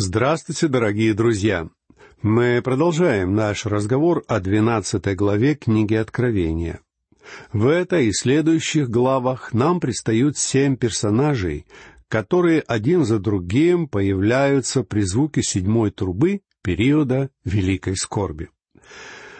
Здравствуйте, дорогие друзья! Мы продолжаем наш разговор о двенадцатой главе книги Откровения. В этой и следующих главах нам предстают семь персонажей, которые один за другим появляются при звуке седьмой трубы периода Великой Скорби.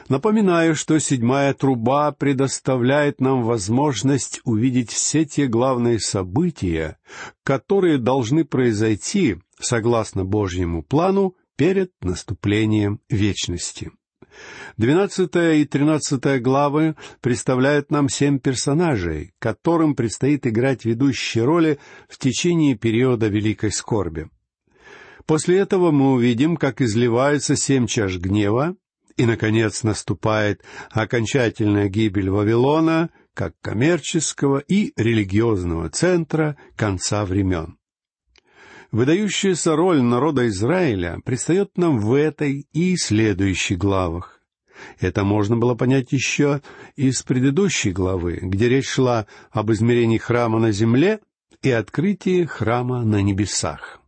Напоминаю, что седьмая труба предоставляет нам возможность увидеть все те главные события, которые должны произойти, согласно Божьему плану, перед наступлением вечности. Двенадцатая и тринадцатая главы представляют нам семь персонажей, которым предстоит играть ведущие роли в течение периода Великой Скорби. После этого мы увидим, как изливаются семь чаш гнева, и, наконец, наступает окончательная гибель Вавилона как коммерческого и религиозного центра конца времен. Выдающаяся роль народа Израиля предстает нам в этой и следующих главах. Это можно было понять еще из предыдущей главы, где речь шла об измерении храма на земле и открытии храма на небесах.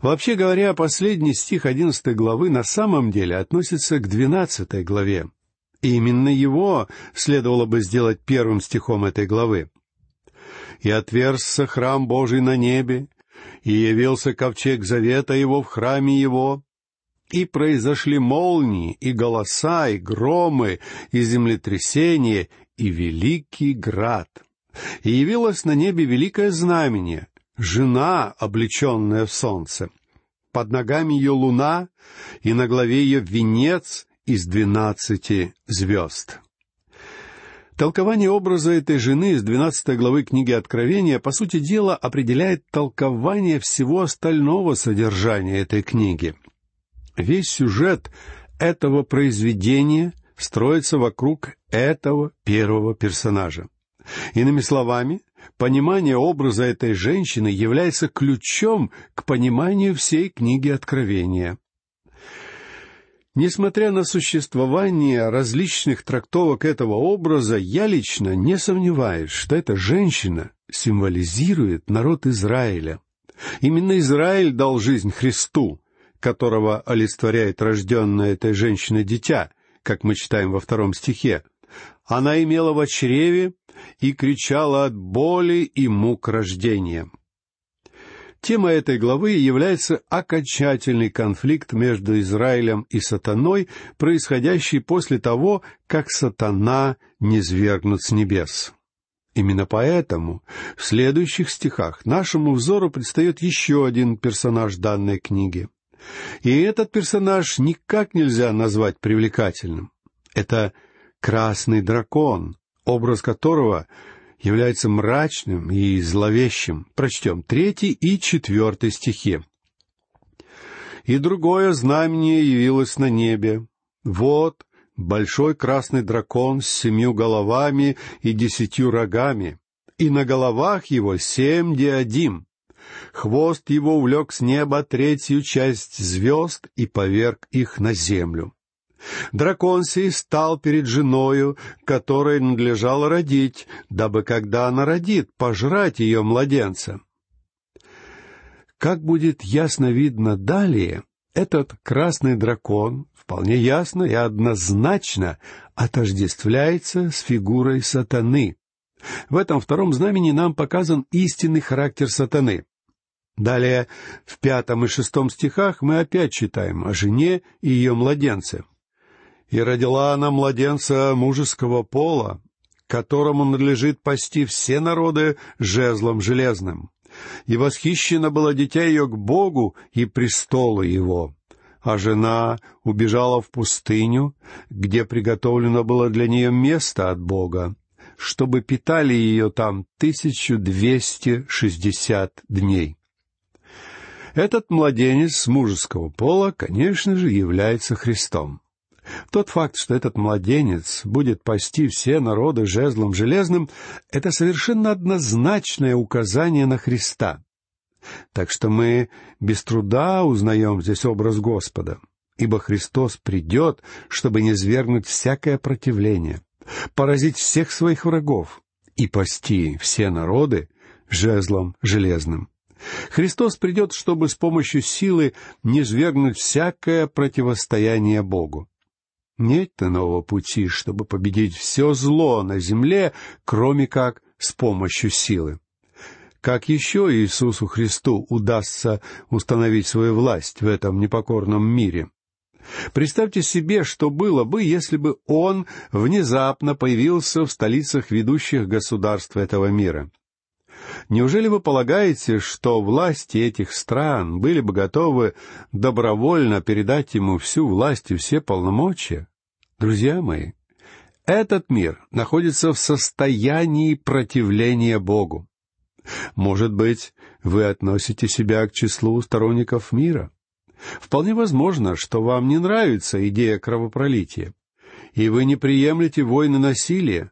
Вообще говоря, последний стих одиннадцатой главы на самом деле относится к двенадцатой главе. И именно его следовало бы сделать первым стихом этой главы. «И отверзся храм Божий на небе, и явился ковчег завета его в храме его, и произошли молнии, и голоса, и громы, и землетрясения, и великий град. И явилось на небе великое знамение, жена, облеченная в солнце. Под ногами ее луна, и на главе ее венец из двенадцати звезд. Толкование образа этой жены из двенадцатой главы книги Откровения, по сути дела, определяет толкование всего остального содержания этой книги. Весь сюжет этого произведения строится вокруг этого первого персонажа. Иными словами, Понимание образа этой женщины является ключом к пониманию всей книги Откровения. Несмотря на существование различных трактовок этого образа, я лично не сомневаюсь, что эта женщина символизирует народ Израиля. Именно Израиль дал жизнь Христу, которого олицетворяет рожденное этой женщиной дитя, как мы читаем во втором стихе. Она имела в чреве и кричала от боли и мук рождения. Тема этой главы является окончательный конфликт между Израилем и сатаной, происходящий после того, как сатана низвергнут с небес. Именно поэтому в следующих стихах нашему взору предстает еще один персонаж данной книги. И этот персонаж никак нельзя назвать привлекательным. Это красный дракон, образ которого является мрачным и зловещим. Прочтем третий и четвертый стихи. «И другое знамение явилось на небе. Вот большой красный дракон с семью головами и десятью рогами, и на головах его семь диадим. Хвост его увлек с неба третью часть звезд и поверг их на землю. Дракон сей стал перед женою, которой надлежало родить, дабы, когда она родит, пожрать ее младенца. Как будет ясно видно далее, этот красный дракон вполне ясно и однозначно отождествляется с фигурой сатаны. В этом втором знамени нам показан истинный характер сатаны. Далее, в пятом и шестом стихах мы опять читаем о жене и ее младенце и родила она младенца мужеского пола, которому надлежит пасти все народы жезлом железным. И восхищено было дитя ее к Богу и престолу его. А жена убежала в пустыню, где приготовлено было для нее место от Бога, чтобы питали ее там тысячу двести шестьдесят дней. Этот младенец мужеского пола, конечно же, является Христом. Тот факт, что этот младенец будет пасти все народы жезлом железным, это совершенно однозначное указание на Христа. Так что мы без труда узнаем здесь образ Господа, ибо Христос придет, чтобы не свергнуть всякое противление, поразить всех своих врагов и пасти все народы жезлом железным. Христос придет, чтобы с помощью силы низвергнуть всякое противостояние Богу. Нет иного пути, чтобы победить все зло на земле, кроме как с помощью силы. Как еще Иисусу Христу удастся установить свою власть в этом непокорном мире? Представьте себе, что было бы, если бы Он внезапно появился в столицах ведущих государств этого мира. Неужели вы полагаете, что власти этих стран были бы готовы добровольно передать ему всю власть и все полномочия? Друзья мои, этот мир находится в состоянии противления Богу. Может быть, вы относите себя к числу сторонников мира? Вполне возможно, что вам не нравится идея кровопролития, и вы не приемлете войны насилия.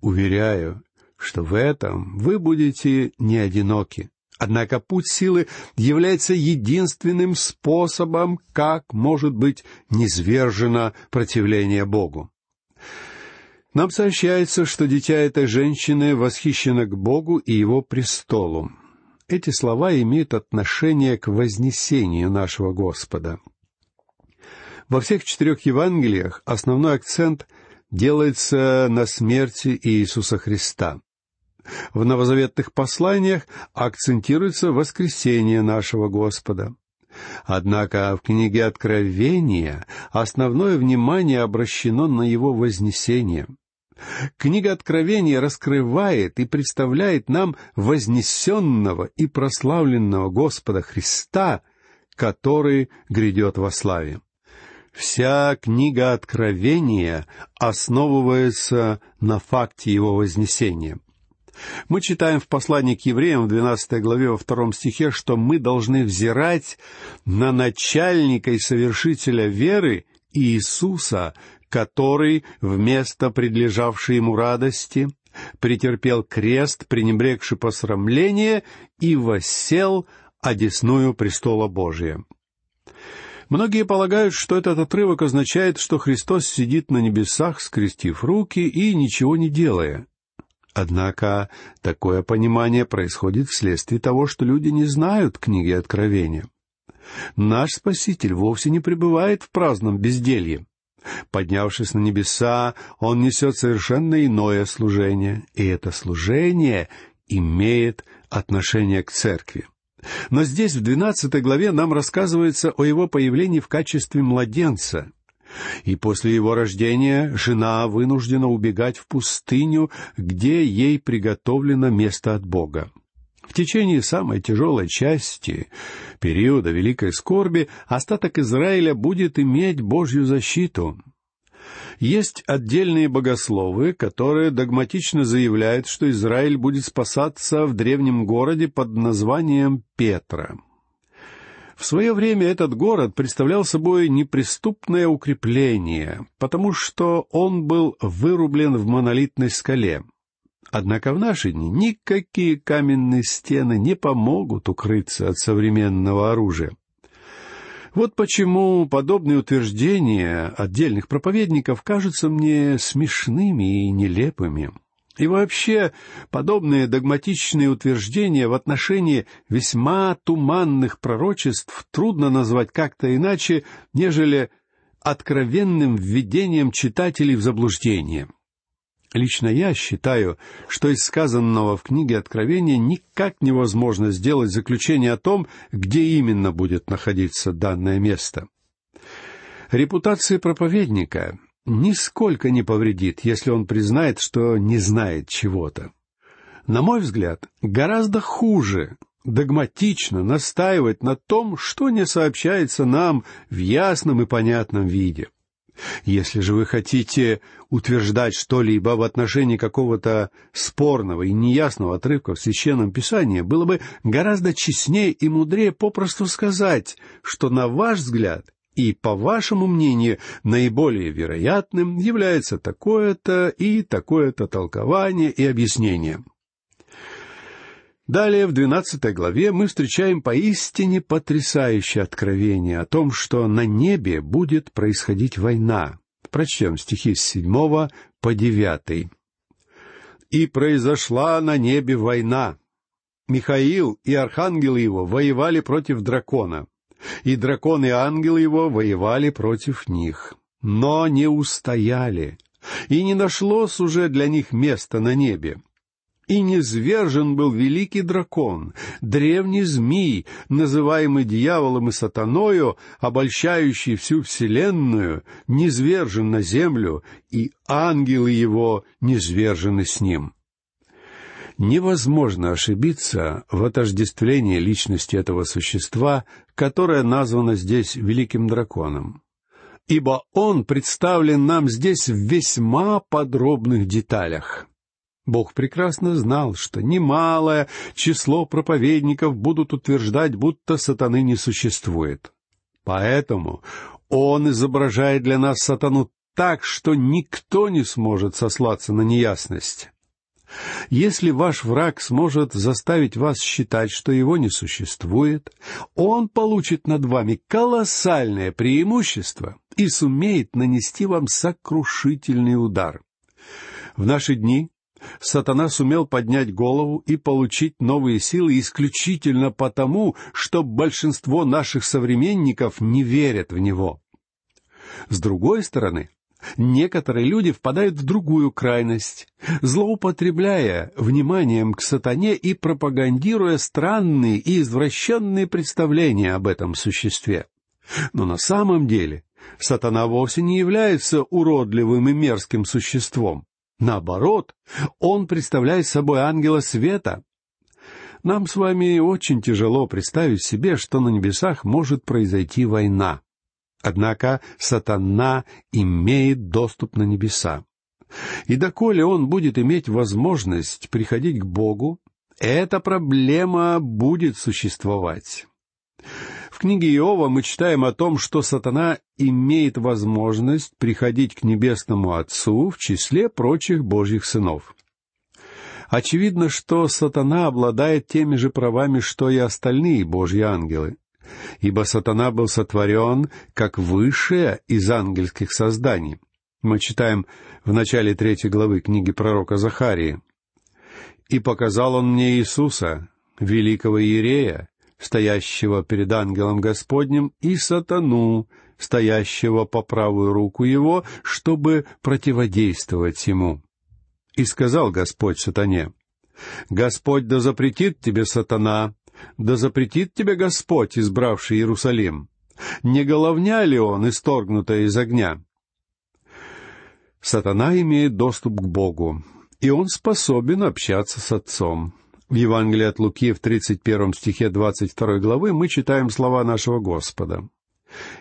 Уверяю, что в этом вы будете не одиноки. Однако путь силы является единственным способом, как может быть низвержено противление Богу. Нам сообщается, что дитя этой женщины восхищено к Богу и Его престолу. Эти слова имеют отношение к вознесению нашего Господа. Во всех четырех Евангелиях основной акцент делается на смерти Иисуса Христа. В новозаветных посланиях акцентируется воскресение нашего Господа. Однако в книге Откровения основное внимание обращено на его вознесение. Книга Откровения раскрывает и представляет нам вознесенного и прославленного Господа Христа, который грядет во славе. Вся книга Откровения основывается на факте его вознесения — мы читаем в послании к евреям в 12 главе во втором стихе, что мы должны взирать на начальника и совершителя веры Иисуса, который вместо предлежавшей ему радости претерпел крест, пренебрегший посрамление, и воссел одесную престола Божия. Многие полагают, что этот отрывок означает, что Христос сидит на небесах, скрестив руки и ничего не делая. Однако такое понимание происходит вследствие того, что люди не знают книги Откровения. Наш Спаситель вовсе не пребывает в праздном безделье. Поднявшись на небеса, Он несет совершенно иное служение, и это служение имеет отношение к церкви. Но здесь, в двенадцатой главе, нам рассказывается о Его появлении в качестве младенца, и после его рождения жена вынуждена убегать в пустыню, где ей приготовлено место от Бога. В течение самой тяжелой части периода Великой Скорби остаток Израиля будет иметь Божью защиту. Есть отдельные богословы, которые догматично заявляют, что Израиль будет спасаться в древнем городе под названием Петра — в свое время этот город представлял собой неприступное укрепление, потому что он был вырублен в монолитной скале. Однако в наши дни никакие каменные стены не помогут укрыться от современного оружия. Вот почему подобные утверждения отдельных проповедников кажутся мне смешными и нелепыми. И вообще, подобные догматичные утверждения в отношении весьма туманных пророчеств трудно назвать как-то иначе, нежели откровенным введением читателей в заблуждение. Лично я считаю, что из сказанного в книге Откровения никак невозможно сделать заключение о том, где именно будет находиться данное место. Репутация проповедника нисколько не повредит, если он признает, что не знает чего-то. На мой взгляд, гораздо хуже догматично настаивать на том, что не сообщается нам в ясном и понятном виде. Если же вы хотите утверждать что-либо в отношении какого-то спорного и неясного отрывка в Священном Писании, было бы гораздо честнее и мудрее попросту сказать, что, на ваш взгляд, и, по вашему мнению, наиболее вероятным является такое-то и такое-то толкование и объяснение. Далее, в двенадцатой главе, мы встречаем поистине потрясающее откровение о том, что на небе будет происходить война. Прочтем стихи с седьмого по девятый. «И произошла на небе война, Михаил и архангелы его воевали против дракона, и дракон и ангелы его воевали против них, но не устояли, и не нашлось уже для них места на небе. И низвержен был великий дракон, древний змей, называемый дьяволом и сатаною, обольщающий всю вселенную, низвержен на землю, и ангелы его низвержены с ним. Невозможно ошибиться в отождествлении личности этого существа, которое названо здесь великим драконом. Ибо он представлен нам здесь в весьма подробных деталях. Бог прекрасно знал, что немалое число проповедников будут утверждать, будто сатаны не существует. Поэтому он изображает для нас сатану так, что никто не сможет сослаться на неясность. Если ваш враг сможет заставить вас считать, что его не существует, он получит над вами колоссальное преимущество и сумеет нанести вам сокрушительный удар. В наши дни сатана сумел поднять голову и получить новые силы исключительно потому, что большинство наших современников не верят в него. С другой стороны, Некоторые люди впадают в другую крайность, злоупотребляя вниманием к сатане и пропагандируя странные и извращенные представления об этом существе. Но на самом деле сатана вовсе не является уродливым и мерзким существом. Наоборот, он представляет собой ангела света. Нам с вами очень тяжело представить себе, что на небесах может произойти война. Однако сатана имеет доступ на небеса. И доколе он будет иметь возможность приходить к Богу, эта проблема будет существовать. В книге Иова мы читаем о том, что сатана имеет возможность приходить к небесному Отцу в числе прочих Божьих сынов. Очевидно, что сатана обладает теми же правами, что и остальные Божьи ангелы ибо сатана был сотворен как высшее из ангельских созданий. Мы читаем в начале третьей главы книги пророка Захарии. «И показал он мне Иисуса, великого Иерея, стоящего перед ангелом Господним, и сатану, стоящего по правую руку его, чтобы противодействовать ему. И сказал Господь сатане, «Господь да запретит тебе, сатана, да запретит тебе Господь, избравший Иерусалим. Не головня ли он, исторгнутая из огня? Сатана имеет доступ к Богу, и он способен общаться с Отцом. В Евангелии от Луки в 31 стихе 22 главы мы читаем слова нашего Господа.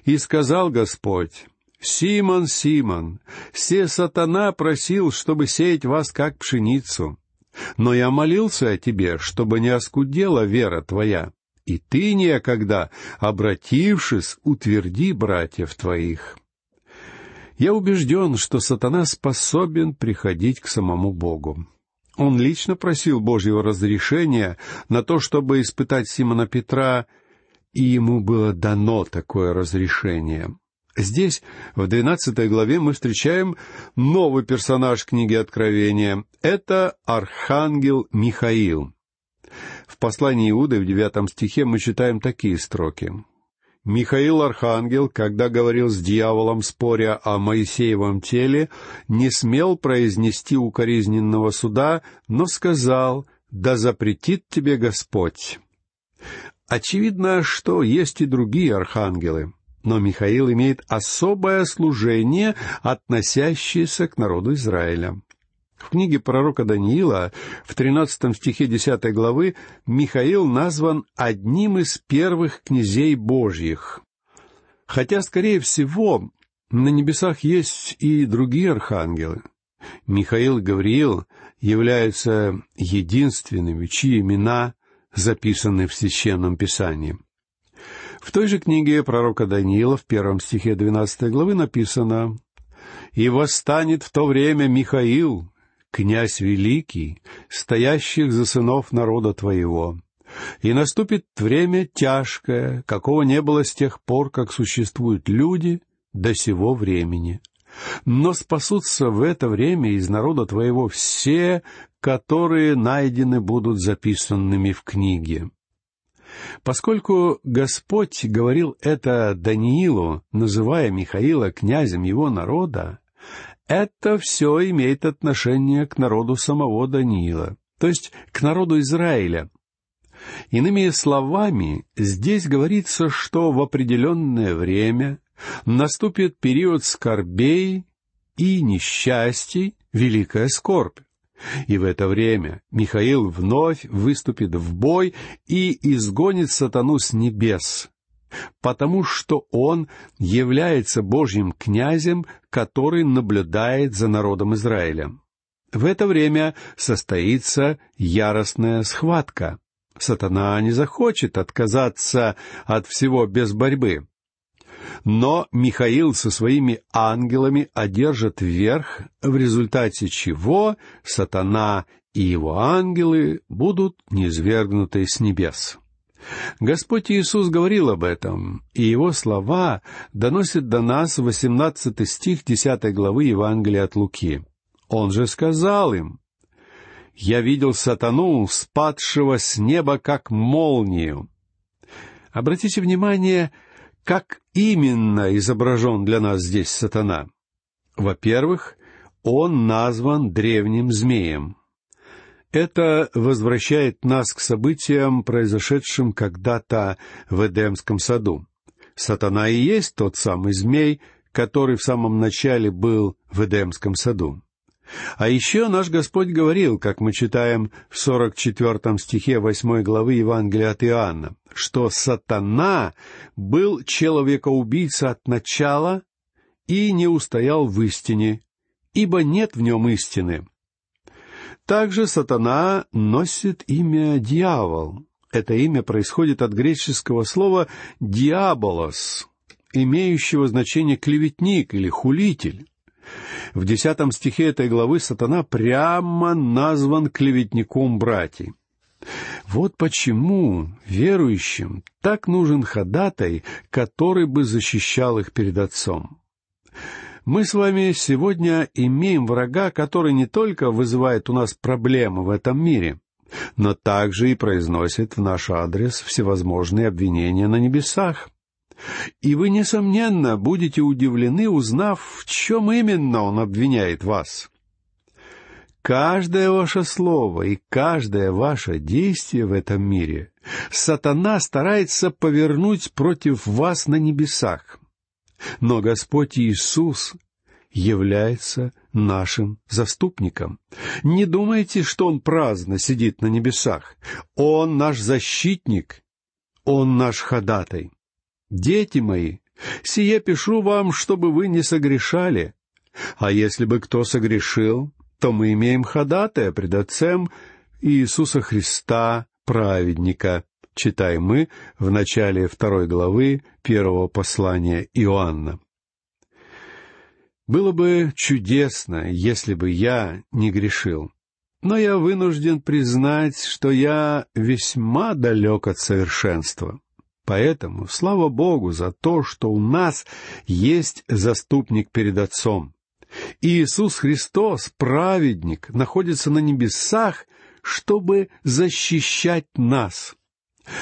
«И сказал Господь, «Симон, Симон, се сатана просил, чтобы сеять вас, как пшеницу. Но я молился о тебе, чтобы не оскудела вера твоя, и ты некогда, обратившись, утверди братьев твоих. Я убежден, что сатана способен приходить к самому Богу. Он лично просил Божьего разрешения на то, чтобы испытать Симона Петра, и ему было дано такое разрешение. Здесь, в двенадцатой главе, мы встречаем новый персонаж книги Откровения. Это архангел Михаил. В послании Иуды в девятом стихе мы читаем такие строки. Михаил Архангел, когда говорил с дьяволом, споря о Моисеевом теле, не смел произнести укоризненного суда, но сказал, «Да запретит тебе Господь». Очевидно, что есть и другие архангелы но Михаил имеет особое служение, относящееся к народу Израиля. В книге пророка Даниила в тринадцатом стихе десятой главы Михаил назван одним из первых князей Божьих. Хотя, скорее всего, на небесах есть и другие архангелы. Михаил и Гавриил являются единственными, чьи имена записаны в Священном Писании. В той же книге пророка Даниила в первом стихе двенадцатой главы написано «И восстанет в то время Михаил, князь великий, стоящих за сынов народа твоего, и наступит время тяжкое, какого не было с тех пор, как существуют люди до сего времени. но спасутся в это время из народа твоего все, которые найдены будут записанными в книге. Поскольку Господь говорил это Даниилу, называя Михаила князем его народа, это все имеет отношение к народу самого Даниила, то есть к народу Израиля. Иными словами, здесь говорится, что в определенное время наступит период скорбей и несчастий, великая скорбь. И в это время Михаил вновь выступит в бой и изгонит сатану с небес, потому что он является Божьим князем, который наблюдает за народом Израиля. В это время состоится яростная схватка. Сатана не захочет отказаться от всего без борьбы. Но Михаил со своими ангелами одержит верх, в результате чего сатана и его ангелы будут низвергнуты с небес. Господь Иисус говорил об этом, и Его слова доносят до нас 18 стих 10 главы Евангелия от Луки. Он же сказал им, «Я видел сатану, спадшего с неба, как молнию». Обратите внимание, как именно изображен для нас здесь сатана? Во-первых, он назван древним змеем. Это возвращает нас к событиям, произошедшим когда-то в Эдемском саду. Сатана и есть тот самый змей, который в самом начале был в Эдемском саду. А еще наш Господь говорил, как мы читаем в сорок четвертом стихе восьмой главы Евангелия от Иоанна, что сатана был человекоубийца от начала и не устоял в истине, ибо нет в нем истины. Также сатана носит имя дьявол. Это имя происходит от греческого слова «диаболос», имеющего значение «клеветник» или «хулитель». В десятом стихе этой главы сатана прямо назван клеветником братьев. Вот почему верующим так нужен ходатай, который бы защищал их перед Отцом. Мы с вами сегодня имеем врага, который не только вызывает у нас проблемы в этом мире, но также и произносит в наш адрес всевозможные обвинения на небесах. И вы, несомненно, будете удивлены, узнав, в чем именно он обвиняет вас. Каждое ваше слово и каждое ваше действие в этом мире сатана старается повернуть против вас на небесах. Но Господь Иисус является нашим заступником. Не думайте, что Он праздно сидит на небесах. Он наш защитник, Он наш ходатай. Дети мои, сие пишу вам, чтобы вы не согрешали. А если бы кто согрешил, то мы имеем ходатая пред Отцем Иисуса Христа, праведника, читаем мы в начале второй главы первого послания Иоанна. Было бы чудесно, если бы я не грешил. Но я вынужден признать, что я весьма далек от совершенства. Поэтому слава Богу за то, что у нас есть заступник перед Отцом. Иисус Христос, праведник, находится на небесах, чтобы защищать нас.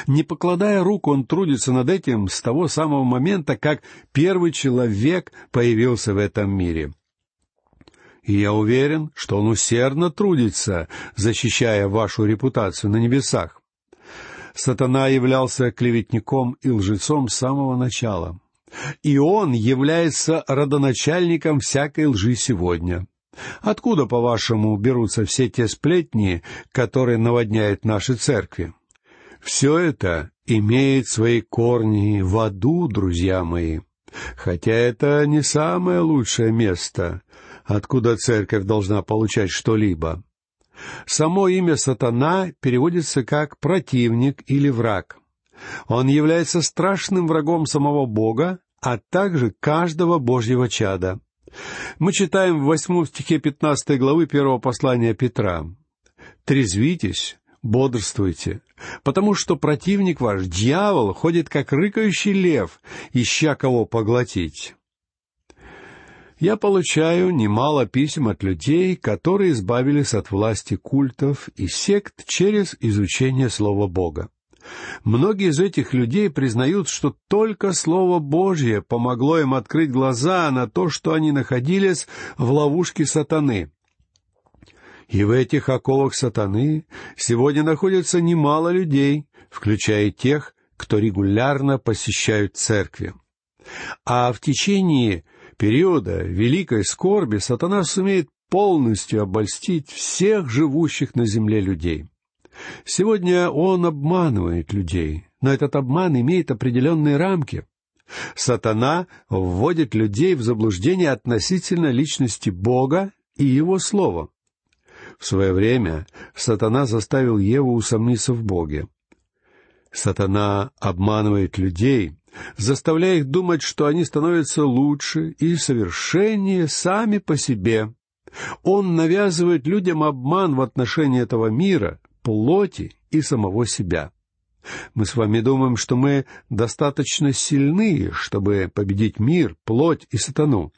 Не покладая рук, он трудится над этим с того самого момента, как первый человек появился в этом мире. И я уверен, что он усердно трудится, защищая вашу репутацию на небесах. Сатана являлся клеветником и лжецом с самого начала. И он является родоначальником всякой лжи сегодня. Откуда, по-вашему, берутся все те сплетни, которые наводняют наши церкви? Все это имеет свои корни в аду, друзья мои. Хотя это не самое лучшее место, откуда церковь должна получать что-либо. Само имя сатана переводится как противник или враг. Он является страшным врагом самого Бога, а также каждого Божьего чада. Мы читаем в восьмом стихе пятнадцатой главы первого послания Петра. «Трезвитесь, бодрствуйте, потому что противник ваш, дьявол, ходит как рыкающий лев, ища кого поглотить». Я получаю немало писем от людей, которые избавились от власти культов и сект через изучение Слова Бога. Многие из этих людей признают, что только Слово Божье помогло им открыть глаза на то, что они находились в ловушке сатаны. И в этих оковах сатаны сегодня находится немало людей, включая тех, кто регулярно посещают церкви. А в течение периода великой скорби сатана сумеет полностью обольстить всех живущих на земле людей. Сегодня он обманывает людей, но этот обман имеет определенные рамки. Сатана вводит людей в заблуждение относительно личности Бога и Его Слова. В свое время сатана заставил Еву усомниться в Боге. Сатана обманывает людей, заставляя их думать, что они становятся лучше и совершеннее сами по себе. Он навязывает людям обман в отношении этого мира, плоти и самого себя. Мы с вами думаем, что мы достаточно сильны, чтобы победить мир, плоть и сатану.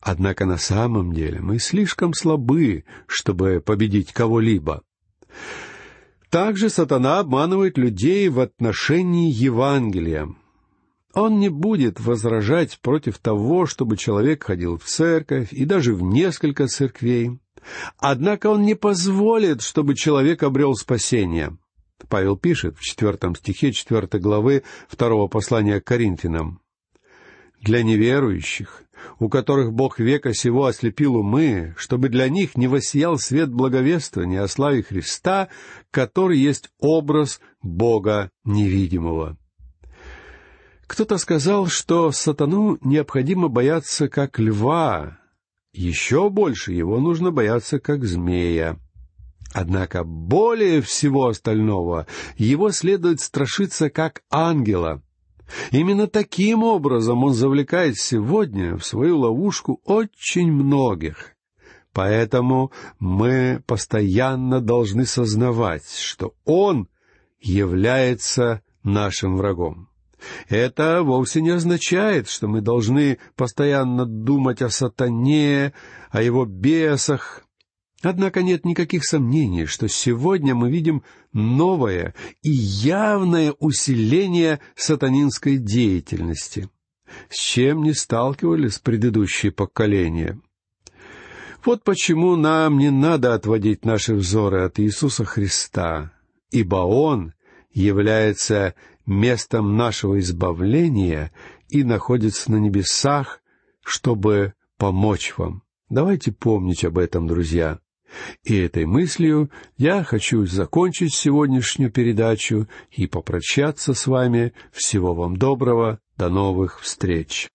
Однако на самом деле мы слишком слабы, чтобы победить кого-либо. Также сатана обманывает людей в отношении Евангелия. Он не будет возражать против того, чтобы человек ходил в церковь и даже в несколько церквей. Однако он не позволит, чтобы человек обрел спасение. Павел пишет в четвертом стихе четвертой главы второго послания к Коринфянам. «Для неверующих, у которых Бог века сего ослепил умы, чтобы для них не воссиял свет благовествования о славе Христа, который есть образ Бога невидимого». Кто-то сказал, что сатану необходимо бояться как льва, еще больше его нужно бояться как змея. Однако более всего остального его следует страшиться как ангела. Именно таким образом он завлекает сегодня в свою ловушку очень многих. Поэтому мы постоянно должны сознавать, что он является нашим врагом. Это вовсе не означает, что мы должны постоянно думать о сатане, о его бесах. Однако нет никаких сомнений, что сегодня мы видим новое и явное усиление сатанинской деятельности, с чем не сталкивались предыдущие поколения. Вот почему нам не надо отводить наши взоры от Иисуса Христа, ибо Он является местом нашего избавления и находится на небесах, чтобы помочь вам. Давайте помнить об этом, друзья. И этой мыслью я хочу закончить сегодняшнюю передачу и попрощаться с вами. Всего вам доброго. До новых встреч.